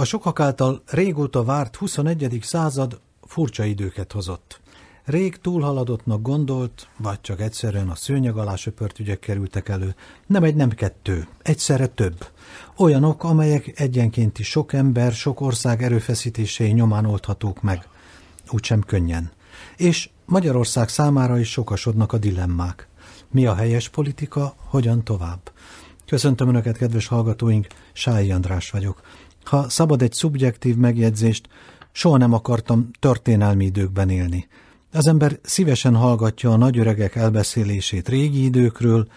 A sokak által régóta várt 21. század furcsa időket hozott. Rég túlhaladottnak gondolt, vagy csak egyszerűen a szőnyeg alá söpört ügyek kerültek elő. Nem egy, nem kettő, egyszerre több. Olyanok, amelyek egyenként is sok ember, sok ország erőfeszítései nyomán oldhatók meg. Úgysem könnyen. És Magyarország számára is sokasodnak a dilemmák. Mi a helyes politika, hogyan tovább? Köszöntöm Önöket, kedves hallgatóink, Sályi András vagyok. Ha szabad egy szubjektív megjegyzést, soha nem akartam történelmi időkben élni. Az ember szívesen hallgatja a nagyöregek elbeszélését régi időkről,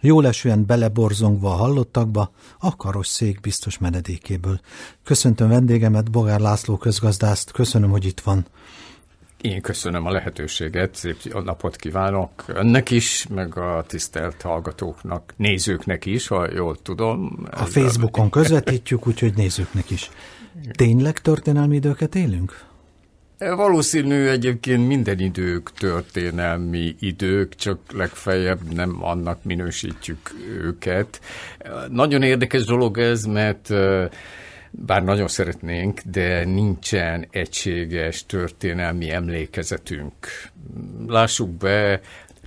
jól esően beleborzongva a hallottakba, a karosszék biztos menedékéből. Köszöntöm vendégemet, Bogár László közgazdászt, köszönöm, hogy itt van. Én köszönöm a lehetőséget, szép napot kívánok önnek is, meg a tisztelt hallgatóknak, nézőknek is, ha jól tudom. A Facebookon közvetítjük, úgyhogy nézőknek is. Tényleg történelmi időket élünk? Valószínű egyébként minden idők történelmi idők, csak legfeljebb nem annak minősítjük őket. Nagyon érdekes dolog ez, mert bár nagyon szeretnénk, de nincsen egységes történelmi emlékezetünk. Lássuk be,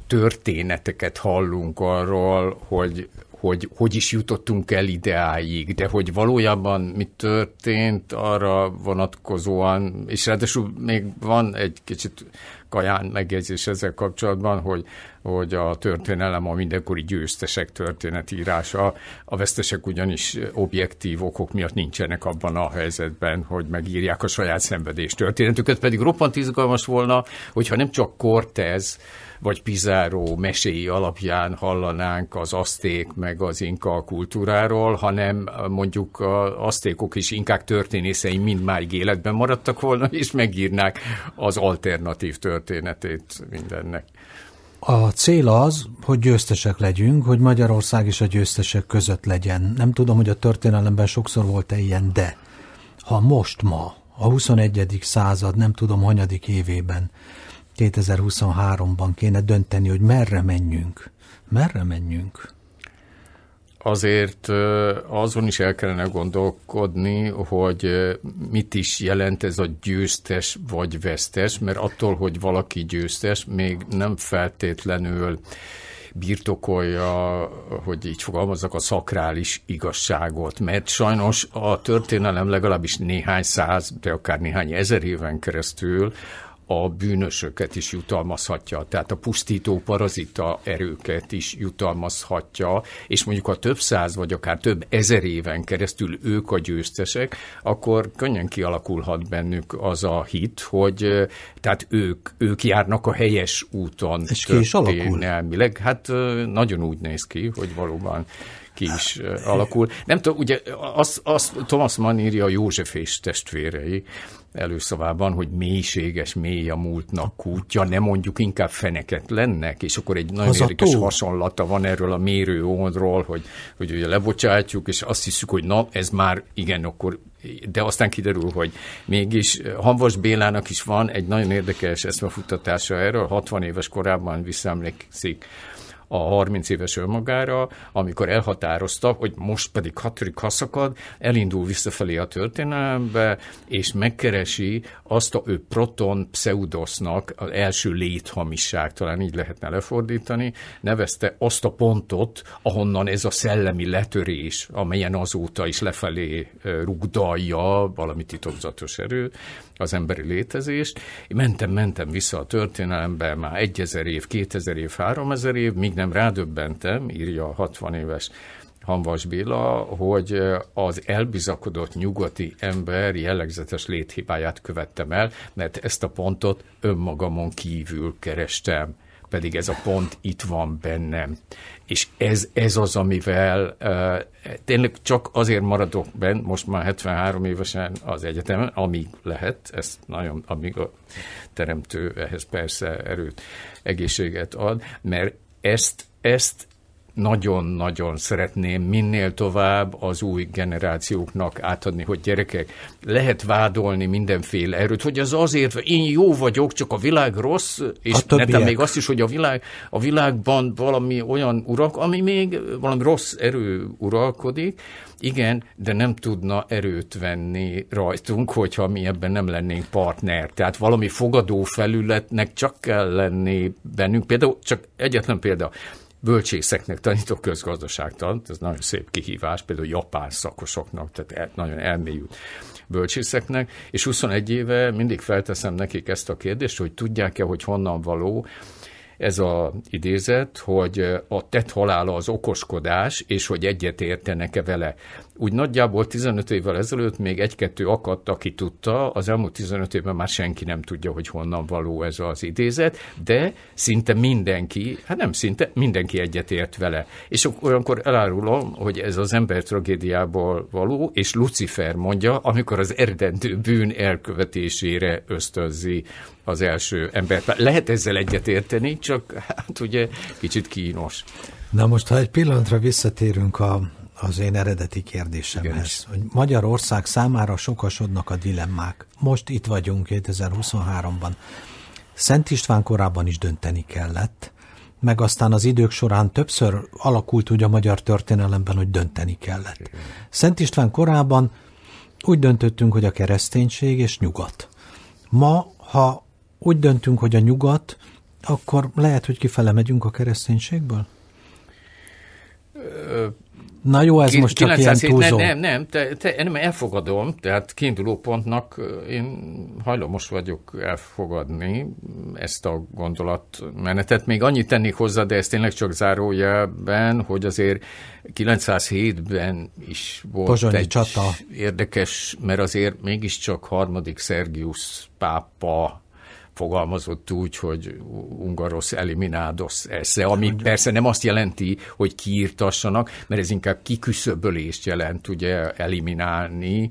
történeteket hallunk arról, hogy hogy hogy is jutottunk el ideáig, de hogy valójában mi történt arra vonatkozóan, és ráadásul még van egy kicsit kaján megjegyzés ezzel kapcsolatban, hogy, hogy a történelem a mindenkori győztesek történetírása, a vesztesek ugyanis objektív okok miatt nincsenek abban a helyzetben, hogy megírják a saját szenvedés történetüket, pedig roppant izgalmas volna, hogyha nem csak Cortez, vagy Pizarro meséi alapján hallanánk az aszték meg az inka kultúráról, hanem mondjuk az asztékok is inkább történészei mind máig életben maradtak volna, és megírnák az alternatív történetét mindennek. A cél az, hogy győztesek legyünk, hogy Magyarország is a győztesek között legyen. Nem tudom, hogy a történelemben sokszor volt-e ilyen, de ha most ma, a 21. század, nem tudom, hanyadik évében 2023-ban kéne dönteni, hogy merre menjünk. Merre menjünk? Azért azon is el kellene gondolkodni, hogy mit is jelent ez a győztes vagy vesztes, mert attól, hogy valaki győztes, még nem feltétlenül birtokolja, hogy így fogalmazzak, a szakrális igazságot, mert sajnos a történelem legalábbis néhány száz, de akár néhány ezer éven keresztül a bűnösöket is jutalmazhatja, tehát a pusztító parazita erőket is jutalmazhatja, és mondjuk ha több száz vagy akár több ezer éven keresztül ők a győztesek, akkor könnyen kialakulhat bennük az a hit, hogy tehát ők, ők járnak a helyes úton. És ki is alakul? Hát nagyon úgy néz ki, hogy valóban ki is alakul. Nem tudom, ugye azt, azt Thomas Mann írja a József és testvérei, előszavában, hogy mélységes, mély a múltnak kútja, nem mondjuk inkább feneket lennek, és akkor egy nagyon érdekes hasonlata van erről a mérőónról, hogy, hogy ugye lebocsátjuk, és azt hiszük, hogy na, ez már igen, akkor de aztán kiderül, hogy mégis Hanvas Bélának is van egy nagyon érdekes eszmefuttatása erről, 60 éves korában visszaemlékszik a 30 éves önmagára, amikor elhatározta, hogy most pedig hatodik haszakad, elindul visszafelé a történelembe, és megkeresi azt a ő proton pseudosznak az első léthamisság, talán így lehetne lefordítani, nevezte azt a pontot, ahonnan ez a szellemi letörés, amelyen azóta is lefelé rugdalja valami titokzatos erő, az emberi létezést. Én mentem, mentem vissza a történelembe már egyezer év, kétezer év, háromezer év, míg nem rádöbbentem, írja a 60 éves Hanvas Béla, hogy az elbizakodott nyugati ember jellegzetes léthibáját követtem el, mert ezt a pontot önmagamon kívül kerestem pedig ez a pont itt van bennem. És ez, ez az, amivel tényleg csak azért maradok benn, most már 73 évesen az egyetemen, amíg lehet, ez nagyon, amíg a teremtő ehhez persze erőt, egészséget ad, mert ezt, ezt nagyon-nagyon szeretném minél tovább az új generációknak átadni, hogy gyerekek, lehet vádolni mindenféle erőt, hogy az azért, én jó vagyok, csak a világ rossz, és netem még azt is, hogy a, világ, a világban valami olyan urak, ami még valami rossz erő uralkodik, igen, de nem tudna erőt venni rajtunk, hogyha mi ebben nem lennénk partner. Tehát valami fogadó felületnek csak kell lenni bennünk. Például, csak egyetlen példa, bölcsészeknek tanítok közgazdaságtant, ez nagyon szép kihívás, például japán szakosoknak, tehát nagyon elmélyült bölcsészeknek, és 21 éve mindig felteszem nekik ezt a kérdést, hogy tudják-e, hogy honnan való ez a idézet, hogy a tett halála az okoskodás, és hogy egyet értenek-e vele. Úgy nagyjából 15 évvel ezelőtt még egy-kettő akadt, aki tudta, az elmúlt 15 évben már senki nem tudja, hogy honnan való ez az idézet, de szinte mindenki, hát nem szinte, mindenki egyetért vele. És olyankor elárulom, hogy ez az ember tragédiából való, és Lucifer mondja, amikor az eredendő bűn elkövetésére ösztönzi az első embert. Lehet ezzel egyetérteni, csak hát ugye kicsit kínos. Na most, ha egy pillanatra visszatérünk a, az én eredeti kérdésemhez, hogy Magyarország számára sokasodnak a dilemmák. Most itt vagyunk 2023-ban. Szent István korában is dönteni kellett, meg aztán az idők során többször alakult úgy a magyar történelemben, hogy dönteni kellett. Igen. Szent István korában úgy döntöttünk, hogy a kereszténység és nyugat. Ma, ha úgy döntünk, hogy a nyugat, akkor lehet, hogy kifele megyünk a kereszténységből? Na jó, ez most csak ilyen túlzó. Nem, nem, te, te, nem elfogadom, tehát kiinduló pontnak én hajlamos vagyok elfogadni ezt a gondolatmenetet. Még annyit tennék hozzá, de ez tényleg csak zárójelben, hogy azért 907-ben is volt Pozsonyi egy csata. érdekes, mert azért mégiscsak harmadik Szergius pápa fogalmazott úgy, hogy ungaros eliminados esze, ami persze nem azt jelenti, hogy kiírtassanak, mert ez inkább kiküszöbölést jelent, ugye eliminálni,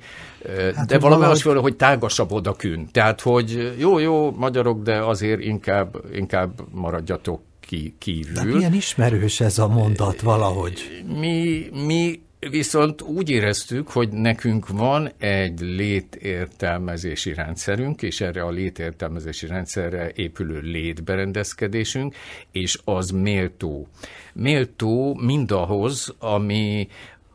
hát, de valami valahogy... az, hogy tágasabb odakün. Tehát, hogy jó, jó, magyarok, de azért inkább, inkább maradjatok ki, kívül. De milyen ismerős ez a mondat valahogy? Mi, mi Viszont úgy éreztük, hogy nekünk van egy létértelmezési rendszerünk, és erre a létértelmezési rendszerre épülő létberendezkedésünk, és az méltó. Méltó mindahhoz, ami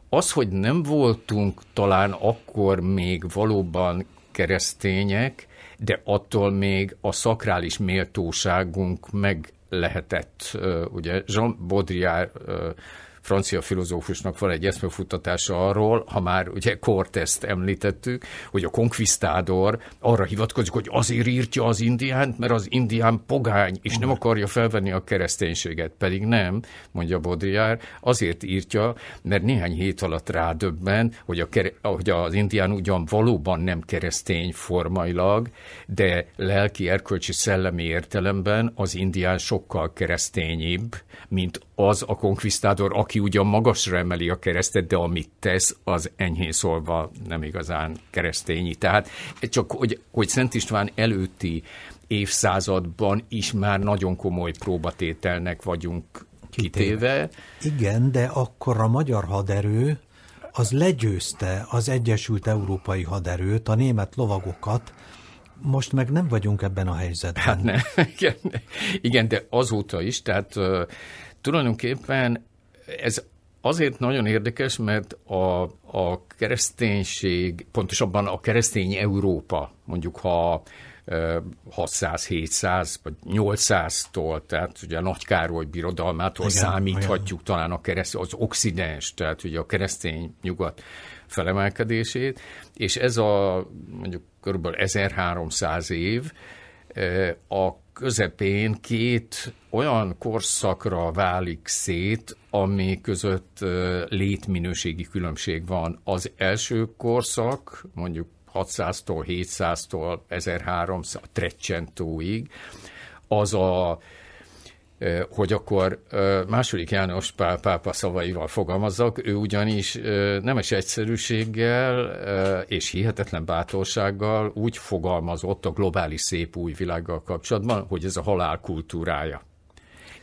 az, hogy nem voltunk talán akkor még valóban keresztények, de attól még a szakrális méltóságunk meg lehetett. Ugye Jean Baudrillard francia filozófusnak van egy eszmefuttatása arról, ha már ugye Cortest említettük, hogy a konkvisztádor arra hivatkozik, hogy azért írtja az indiánt, mert az indián pogány, és nem akarja felvenni a kereszténységet. Pedig nem, mondja Baudrillard, azért írtja, mert néhány hét alatt rádöbben, hogy, a, hogy az indián ugyan valóban nem keresztény formailag, de lelki, erkölcsi, szellemi értelemben az indián sokkal keresztényibb, mint az a konkvisztádor, aki ugyan magasra emeli a keresztet, de amit tesz, az enyhén szólva nem igazán keresztényi. Tehát csak, hogy, hogy Szent István előtti évszázadban is már nagyon komoly próbatételnek vagyunk kitéve. Igen, de akkor a magyar haderő az legyőzte az Egyesült Európai Haderőt, a német lovagokat, most meg nem vagyunk ebben a helyzetben. Hát ne, igen, igen, de azóta is, tehát uh, tulajdonképpen ez azért nagyon érdekes, mert a, a kereszténység, pontosabban a keresztény Európa, mondjuk ha 600-700 vagy 800-tól, tehát ugye a Nagy Károly birodalmától Igen, számíthatjuk olyan. talán a kereszt, az oxidens, tehát ugye a keresztény nyugat felemelkedését, és ez a mondjuk kb. 1300 év a közepén két olyan korszakra válik szét, ami között létminőségi különbség van. Az első korszak, mondjuk 600-tól, 700-tól 1300 Treccentóig, az a hogy akkor második János Pál pápa szavaival fogalmazzak, ő ugyanis nemes egyszerűséggel és hihetetlen bátorsággal úgy fogalmazott a globális szép új világgal kapcsolatban, hogy ez a halál kultúrája.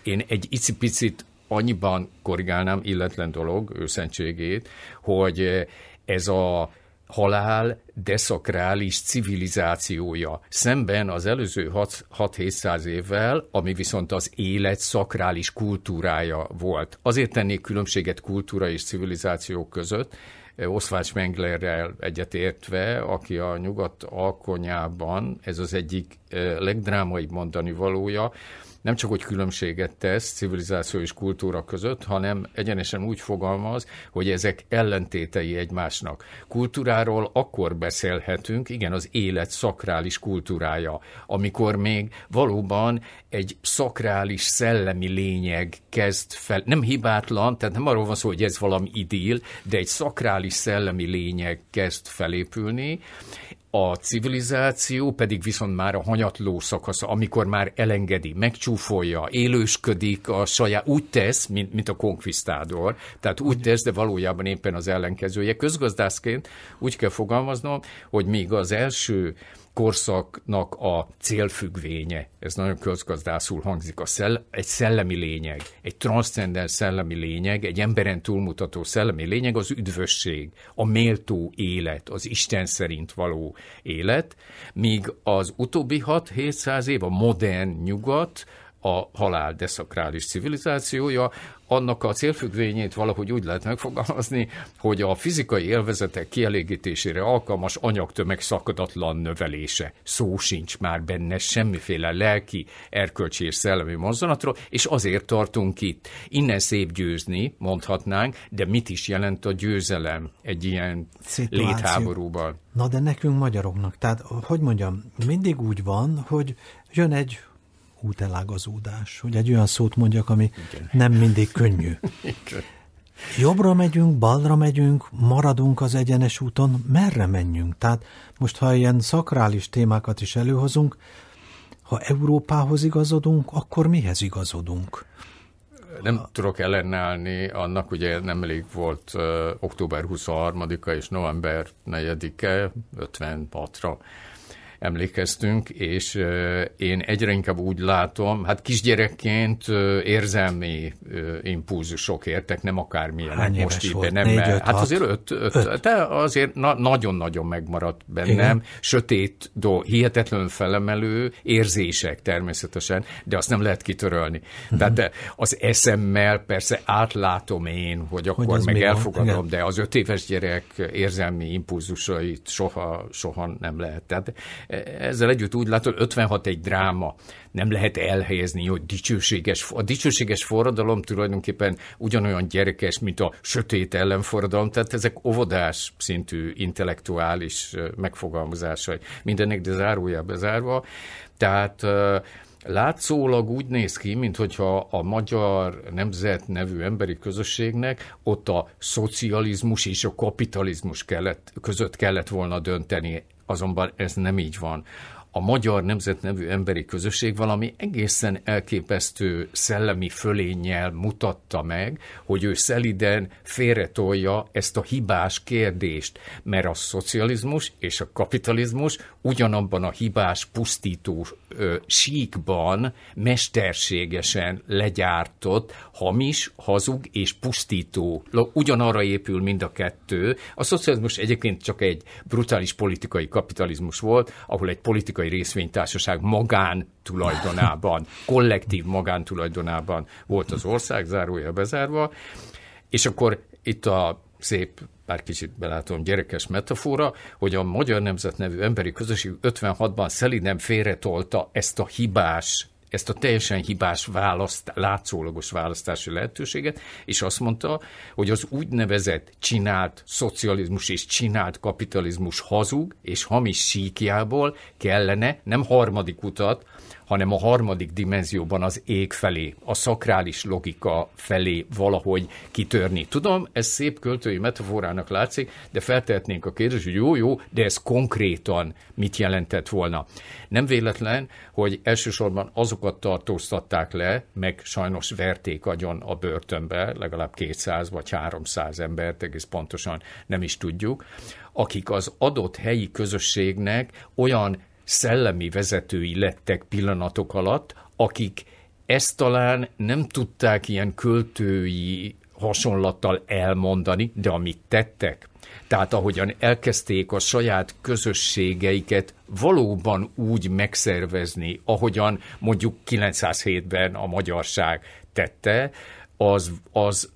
Én egy icipicit annyiban korrigálnám illetlen dolog őszentségét, hogy ez a halál deszakrális civilizációja, szemben az előző 6-700 évvel, ami viszont az élet szakrális kultúrája volt. Azért tennék különbséget kultúra és civilizáció között, Oswald Spenglerrel egyetértve, aki a nyugat alkonyában, ez az egyik eh, legdrámaibb mondani valója, nem csak hogy különbséget tesz civilizáció és kultúra között, hanem egyenesen úgy fogalmaz, hogy ezek ellentétei egymásnak. Kultúráról akkor beszélhetünk, igen, az élet szakrális kultúrája, amikor még valóban egy szakrális szellemi lényeg kezd fel, nem hibátlan, tehát nem arról van szó, hogy ez valami idill, de egy szakrális szellemi lényeg kezd felépülni, a civilizáció pedig viszont már a hanyatló szakasza, amikor már elengedi, megcsúfolja, élősködik a saját, úgy tesz, mint, mint a konkvisztádor, tehát úgy tesz, de valójában éppen az ellenkezője. Közgazdászként úgy kell fogalmaznom, hogy még az első korszaknak a célfüggvénye, ez nagyon közgazdászul hangzik, a szell, egy szellemi lényeg, egy transzcendens szellemi lényeg, egy emberen túlmutató szellemi lényeg az üdvösség, a méltó élet, az Isten szerint való élet, míg az utóbbi 6-700 év a modern nyugat, a halál deszakrális civilizációja, annak a célfüggvényét valahogy úgy lehet megfogalmazni, hogy a fizikai élvezetek kielégítésére alkalmas anyagtömeg szakadatlan növelése. Szó sincs már benne semmiféle lelki, erkölcsi és szellemi mozzanatról, és azért tartunk itt. Innen szép győzni, mondhatnánk, de mit is jelent a győzelem egy ilyen Szituáció. létháborúban? Na de nekünk magyaroknak, tehát hogy mondjam, mindig úgy van, hogy jön egy útelágazódás, hogy egy olyan szót mondjak, ami Igen. nem mindig könnyű. Igen. Jobbra megyünk, balra megyünk, maradunk az egyenes úton, merre menjünk? Tehát most, ha ilyen szakrális témákat is előhozunk, ha Európához igazodunk, akkor mihez igazodunk? Nem tudok ellenállni annak, ugye nem elég volt október 23-a és november 4-e, 56-ra emlékeztünk, és én egyre inkább úgy látom, hát kisgyerekként érzelmi impulzusok értek, nem akármilyen. Hány most éves volt? Nem, Négy, öt, hát azért öt, öt, öt. De azért na, nagyon-nagyon megmaradt bennem. Igen. Sötét, do, hihetetlenül felemelő érzések természetesen, de azt nem lehet kitörölni. Uh-huh. Tehát de az eszemmel persze átlátom én, hogy akkor hogy meg elfogadom, de az öt éves gyerek érzelmi impulzusait soha, soha nem lehet. Tehát ezzel együtt úgy látom, 56 egy dráma. Nem lehet elhelyezni, hogy dicsőséges, a dicsőséges forradalom tulajdonképpen ugyanolyan gyerekes, mint a sötét ellenforradalom, tehát ezek óvodás szintű intellektuális megfogalmazásai. Mindennek de zárójelbe zárva. Tehát látszólag úgy néz ki, mintha a magyar nemzet nevű emberi közösségnek ott a szocializmus és a kapitalizmus kellett, között kellett volna dönteni azonban ez nem így van a Magyar Nemzet nevű emberi közösség valami egészen elképesztő szellemi fölénnyel mutatta meg, hogy ő szeliden félretolja ezt a hibás kérdést, mert a szocializmus és a kapitalizmus ugyanabban a hibás, pusztító ö, síkban mesterségesen legyártott, hamis, hazug és pusztító. Ugyanarra épül mind a kettő. A szocializmus egyébként csak egy brutális politikai kapitalizmus volt, ahol egy politikai Európai Részvénytársaság magán tulajdonában, kollektív magántulajdonában volt az ország, zárója bezárva, és akkor itt a szép, bár kicsit belátom gyerekes metafora, hogy a Magyar Nemzet nevű emberi közösség 56-ban szeliden félretolta ezt a hibás ezt a teljesen hibás választ, látszólagos választási lehetőséget, és azt mondta, hogy az úgynevezett csinált szocializmus és csinált kapitalizmus hazug és hamis síkjából kellene nem harmadik utat, hanem a harmadik dimenzióban az ég felé, a szakrális logika felé valahogy kitörni. Tudom, ez szép költői metaforának látszik, de feltehetnénk a kérdést, hogy jó, jó, de ez konkrétan mit jelentett volna. Nem véletlen, hogy elsősorban azokat tartóztatták le, meg sajnos verték agyon a börtönbe, legalább 200 vagy 300 embert, egész pontosan nem is tudjuk, akik az adott helyi közösségnek olyan szellemi vezetői lettek pillanatok alatt, akik ezt talán nem tudták ilyen költői hasonlattal elmondani, de amit tettek, tehát ahogyan elkezdték a saját közösségeiket valóban úgy megszervezni, ahogyan mondjuk 907-ben a magyarság tette, az, az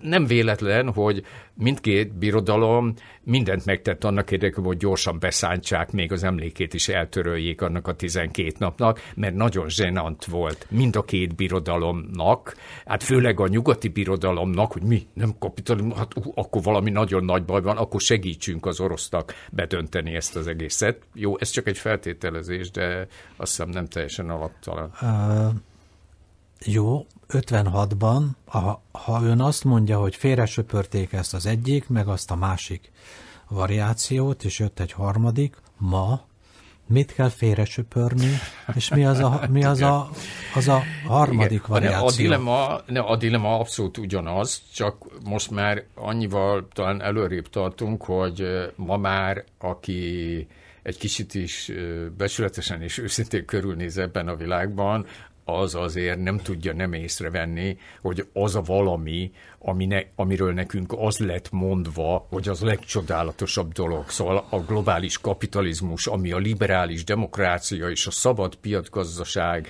nem véletlen, hogy mindkét birodalom mindent megtett annak érdekében, hogy gyorsan beszántsák, még az emlékét is eltöröljék annak a 12 napnak, mert nagyon zsenant volt mind a két birodalomnak, hát főleg a nyugati birodalomnak, hogy mi nem kapitalizmus, hát uh, akkor valami nagyon nagy baj van, akkor segítsünk az orosznak bedönteni ezt az egészet. Jó, ez csak egy feltételezés, de azt hiszem nem teljesen alaptalan. Uh jó, 56-ban, ha, ha ön azt mondja, hogy félresöpörték ezt az egyik, meg azt a másik variációt, és jött egy harmadik, ma mit kell félresöpörni, és mi az a, mi az a, az a harmadik Igen, variáció? A dilemma, ne, a dilemma abszolút ugyanaz, csak most már annyival talán előrébb tartunk, hogy ma már, aki egy kicsit is becsületesen és őszintén körülnéz ebben a világban, az azért nem tudja nem észrevenni, hogy az a valami, amine, amiről nekünk az lett mondva, hogy az legcsodálatosabb dolog. Szóval a globális kapitalizmus, ami a liberális demokrácia és a szabad piacgazdaság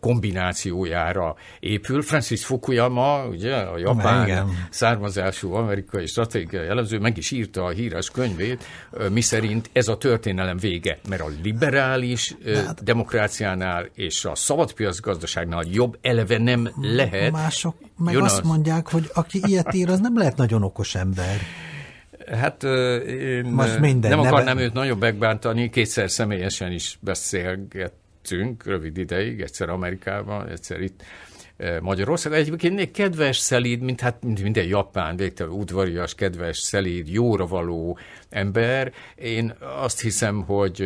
kombinációjára épül. Francis Fukuyama, ugye, a japán Igen. származású amerikai stratégiai jellemző, meg is írta a híres könyvét, miszerint ez a történelem vége, mert a liberális hát, demokráciánál és a szabadpiacgazdaságnál jobb eleve nem lehet. Mások meg Jön azt az... mondják, hogy aki ilyet ír, az nem lehet nagyon okos ember. Hát én Most minden, nem akarnám őt nagyon megbántani, kétszer személyesen is beszélget lettünk rövid ideig, egyszer Amerikában, egyszer itt eh, Magyarország. Egyébként még kedves, szelíd, mint hát mint minden japán, végtelen udvarias, kedves, szelíd, jóra való ember. Én azt hiszem, hogy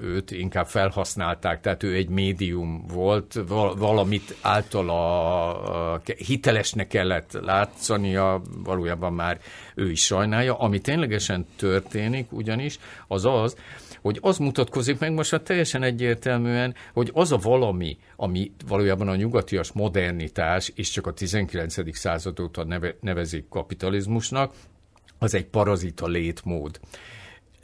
őt inkább felhasználták, tehát ő egy médium volt, valamit általa hitelesnek kellett látszania, valójában már ő is sajnálja. Ami ténylegesen történik ugyanis, az az, hogy az mutatkozik meg most már teljesen egyértelműen, hogy az a valami, ami valójában a nyugatias modernitás, és csak a 19. század óta neve, nevezik kapitalizmusnak, az egy parazita létmód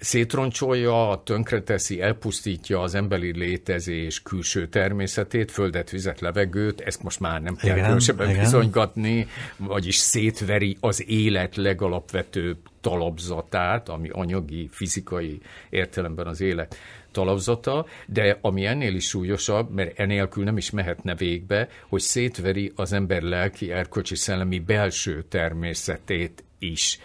szétroncsolja, tönkreteszi, elpusztítja az emberi létezés külső természetét, földet, vizet, levegőt, ezt most már nem kell különösebben bizonygatni, vagyis szétveri az élet legalapvetőbb talapzatát, ami anyagi, fizikai értelemben az élet talapzata, de ami ennél is súlyosabb, mert enélkül nem is mehetne végbe, hogy szétveri az ember lelki, erkölcsi, szellemi belső természetét is.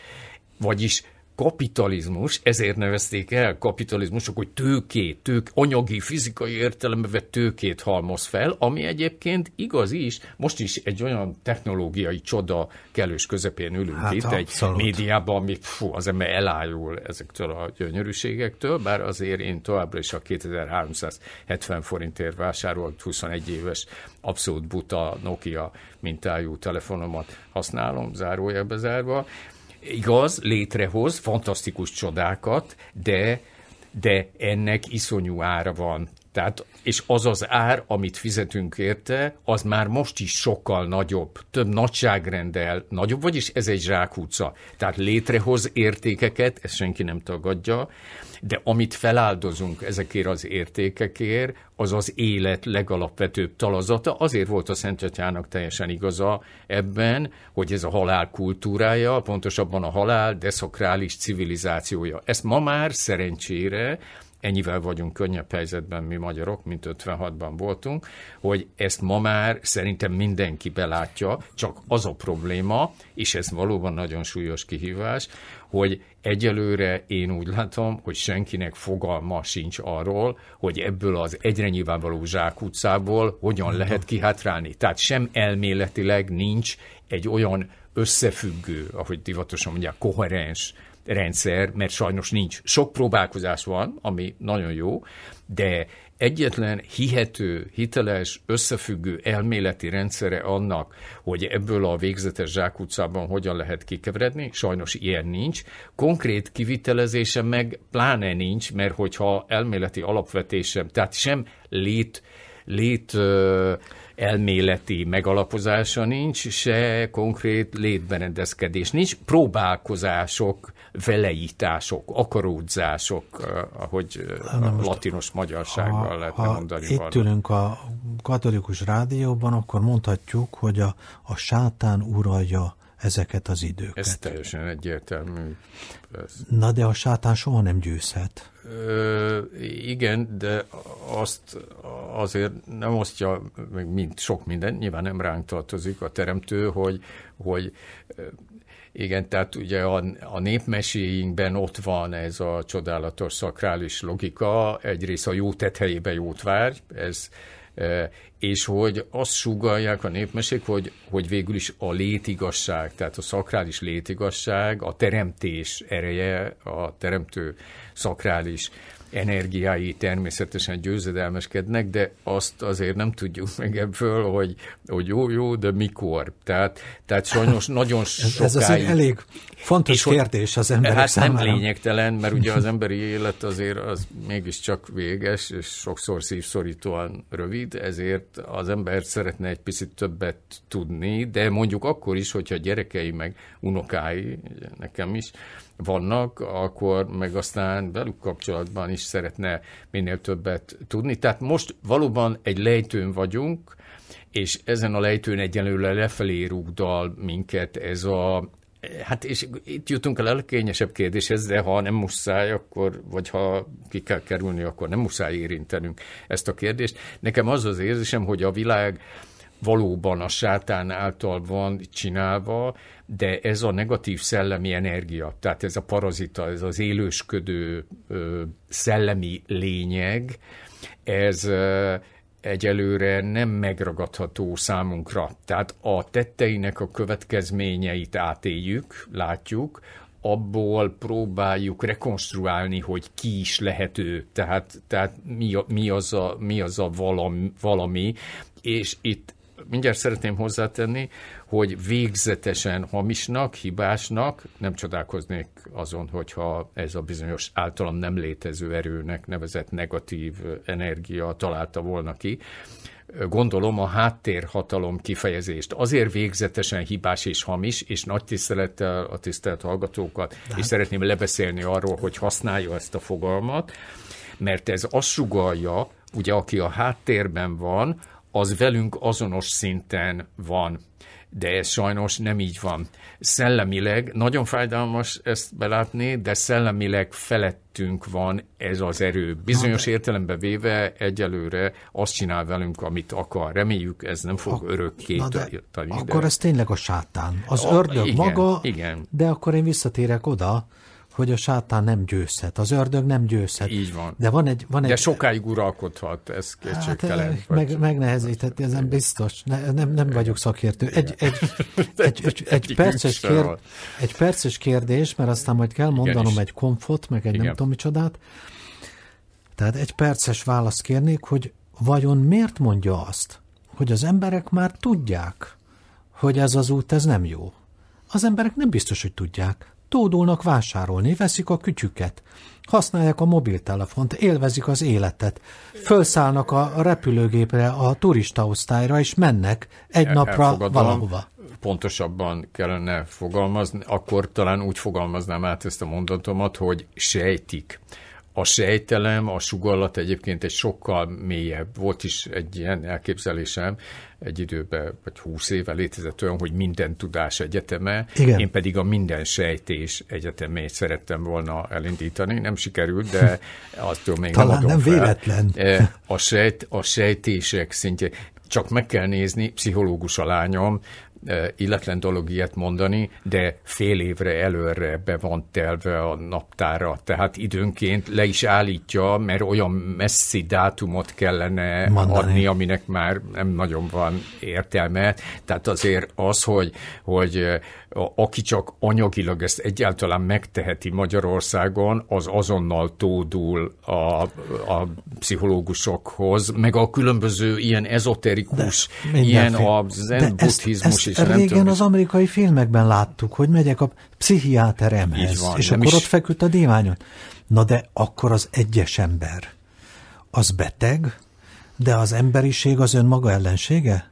Vagyis kapitalizmus, ezért nevezték el kapitalizmusok, hogy tőkét, tők, anyagi, fizikai értelembe vett tőkét halmoz fel, ami egyébként igaz is, most is egy olyan technológiai csoda kellős közepén ülünk hát itt, abszolút. egy médiában, ami fú, az ember elájul ezektől a gyönyörűségektől, bár azért én továbbra is a 2370 forintért vásárolt 21 éves abszolút buta Nokia mintájú telefonomat használom, zárójelbe zárva, Igaz, létrehoz fantasztikus csodákat, de, de ennek iszonyú ára van. Tehát, és az az ár, amit fizetünk érte, az már most is sokkal nagyobb, több nagyságrendel nagyobb, vagyis ez egy zsákutca. Tehát létrehoz értékeket, ezt senki nem tagadja, de amit feláldozunk ezekért az értékekért, az az élet legalapvetőbb talazata. Azért volt a Szentjatyának teljesen igaza ebben, hogy ez a halál kultúrája, pontosabban a halál deszokrális civilizációja. Ezt ma már szerencsére ennyivel vagyunk könnyebb helyzetben mi magyarok, mint 56-ban voltunk, hogy ezt ma már szerintem mindenki belátja, csak az a probléma, és ez valóban nagyon súlyos kihívás, hogy egyelőre én úgy látom, hogy senkinek fogalma sincs arról, hogy ebből az egyre nyilvánvaló zsákutcából hogyan lehet kihátrálni. Tehát sem elméletileg nincs egy olyan összefüggő, ahogy divatosan mondják, koherens rendszer, mert sajnos nincs. Sok próbálkozás van, ami nagyon jó, de egyetlen hihető, hiteles, összefüggő elméleti rendszere annak, hogy ebből a végzetes zsákutcában hogyan lehet kikeveredni, sajnos ilyen nincs. Konkrét kivitelezése meg pláne nincs, mert hogyha elméleti alapvetésem, tehát sem lét lét elméleti megalapozása nincs, se konkrét létberendezkedés nincs. Próbálkozások, veleítások, akaródzások, ahogy Na a latinos magyarsággal ha, lehetne ha mondani. itt valami. ülünk a katolikus rádióban, akkor mondhatjuk, hogy a, a sátán uralja ezeket az időket. Ez teljesen egyértelmű. Ez... Na de a sátán soha nem győzhet. Ö, igen, de azt azért nem osztja mint sok minden, nyilván nem ránk tartozik a teremtő, hogy, hogy igen, tehát ugye a, a népmeséinkben ott van ez a csodálatos szakrális logika, egyrészt a jó tett helyébe jót várj, ez és hogy azt sugalják a népmesék, hogy, hogy végül is a létigasság, tehát a szakrális létigasság, a teremtés ereje, a teremtő szakrális energiái természetesen győzedelmeskednek, de azt azért nem tudjuk meg ebből, hogy, hogy jó, jó, de mikor. Tehát, tehát sajnos nagyon sokáig... Ez azért elég fontos és kérdés az emberek hát számára. nem lényegtelen, mert ugye az emberi élet azért az mégiscsak véges, és sokszor szívszorítóan rövid, ezért az ember szeretne egy picit többet tudni, de mondjuk akkor is, hogyha gyerekei meg unokái, nekem is, vannak, akkor meg aztán velük kapcsolatban is szeretne minél többet tudni. Tehát most valóban egy lejtőn vagyunk, és ezen a lejtőn egyelőre lefelé rúgdal minket ez a, Hát és itt jutunk el a legkényesebb kérdéshez, de ha nem muszáj, akkor, vagy ha ki kell kerülni, akkor nem muszáj érintenünk ezt a kérdést. Nekem az az érzésem, hogy a világ valóban a sátán által van csinálva, de ez a negatív szellemi energia, tehát ez a parazita, ez az élősködő ö, szellemi lényeg, ez ö, egyelőre nem megragadható számunkra. Tehát a tetteinek a következményeit átéljük, látjuk, abból próbáljuk rekonstruálni, hogy ki is lehető, tehát, tehát mi, mi, az a, mi az a valami, valami, és itt mindjárt szeretném hozzátenni, hogy végzetesen hamisnak, hibásnak, nem csodálkoznék azon, hogyha ez a bizonyos általam nem létező erőnek nevezett negatív energia találta volna ki, gondolom a háttérhatalom kifejezést. Azért végzetesen hibás és hamis, és nagy tisztelettel a tisztelt hallgatókat, De. és hát- szeretném lebeszélni arról, hogy használja ezt a fogalmat, mert ez azt sugalja, ugye aki a háttérben van, az velünk azonos szinten van. De ez sajnos nem így van. Szellemileg, nagyon fájdalmas ezt belátni, de szellemileg felettünk van ez az erő. Bizonyos értelemben véve egyelőre azt csinál velünk, amit akar. Reméljük, ez nem fog örökké de tani. Akkor de... ez tényleg a sátán. Az a, ördög igen, maga, igen. de akkor én visszatérek oda, hogy a sátán nem győzhet, az ördög nem győzhet. Így van. De van egy... Van egy... De sokáig uralkodhat, ez kétségtelen. Hát, meg, megnehezítheti, ezen biztos. Ne, nem, nem vagyok szakértő. Egy, egy, egy, egy, egy, perces kér, egy perces kérdés, mert aztán majd kell mondanom egy konfot, meg egy Igen. nem tudom micsodát. Tehát egy perces választ kérnék, hogy vajon miért mondja azt, hogy az emberek már tudják, hogy ez az út, ez nem jó. Az emberek nem biztos, hogy tudják. Tódulnak vásárolni, veszik a kütyüket, használják a mobiltelefont, élvezik az életet, fölszállnak a repülőgépre, a turista osztályra, és mennek egy El, napra elfogadom. valahova. Pontosabban kellene fogalmazni, akkor talán úgy fogalmaznám át ezt a mondatomat, hogy sejtik a sejtelem, a sugallat egyébként egy sokkal mélyebb. Volt is egy ilyen elképzelésem egy időben, vagy húsz éve létezett olyan, hogy minden tudás egyeteme, Igen. én pedig a minden sejtés egyetemét szerettem volna elindítani. Nem sikerült, de attól még Talán nem nem fel. véletlen. E, a, sejt, a sejtések szintje, csak meg kell nézni, pszichológus a lányom, illetlen dolog ilyet mondani, de fél évre előre be van telve a naptára, tehát időnként le is állítja, mert olyan messzi dátumot kellene Mondani. adni, aminek már nem nagyon van értelme. Tehát azért az, hogy, hogy aki csak anyagilag ezt egyáltalán megteheti Magyarországon, az azonnal tódul a, a pszichológusokhoz, meg a különböző ilyen ezoterikus, de, ilyen a zen buddhizmus is. Régen tudom, az amerikai filmekben láttuk, hogy megyek a pszichiáteremhez, van, és akkor is... ott feküdt a díványon. Na de akkor az egyes ember, az beteg, De az emberiség az önmaga ellensége?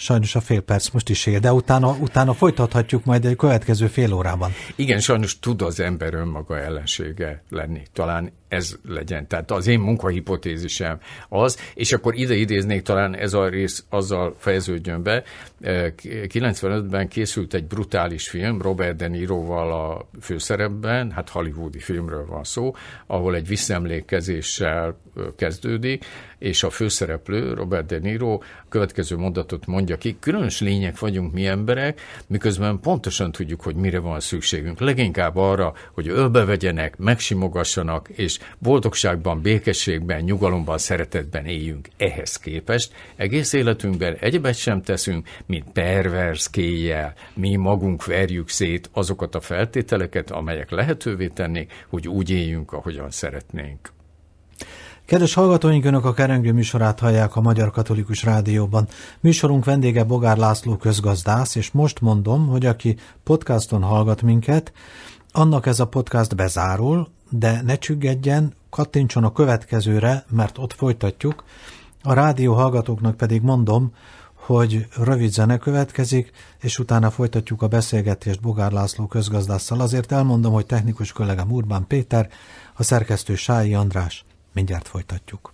Sajnos a fél perc most is él, de utána, utána folytathatjuk majd egy következő fél órában. Igen, sajnos tud az ember önmaga ellensége lenni. Talán ez legyen. Tehát az én munkahipotézisem az, és akkor ide idéznék, talán ez a rész azzal fejeződjön be. 95-ben készült egy brutális film, Robert De Niroval a főszerepben, hát hollywoodi filmről van szó, ahol egy visszaemlékezéssel kezdődik, és a főszereplő, Robert De Niro, következő mondatot mondja ki, különös lények vagyunk mi emberek, miközben pontosan tudjuk, hogy mire van szükségünk. Leginkább arra, hogy ölbevegyenek, megsimogassanak, és boldogságban, békességben, nyugalomban, szeretetben éljünk. Ehhez képest egész életünkben egyebet sem teszünk, mint pervers kéjjel. Mi magunk verjük szét azokat a feltételeket, amelyek lehetővé tennék, hogy úgy éljünk, ahogyan szeretnénk. Kedves hallgatóink, Önök a Kerengő műsorát hallják a Magyar Katolikus Rádióban. Műsorunk vendége Bogár László közgazdász, és most mondom, hogy aki podcaston hallgat minket, annak ez a podcast bezárul, de ne csüggedjen, kattintson a következőre, mert ott folytatjuk. A rádió hallgatóknak pedig mondom, hogy rövid zene következik, és utána folytatjuk a beszélgetést Bogár László közgazdásszal. Azért elmondom, hogy technikus kollégám Urbán Péter, a szerkesztő Sályi András. Mindjárt folytatjuk.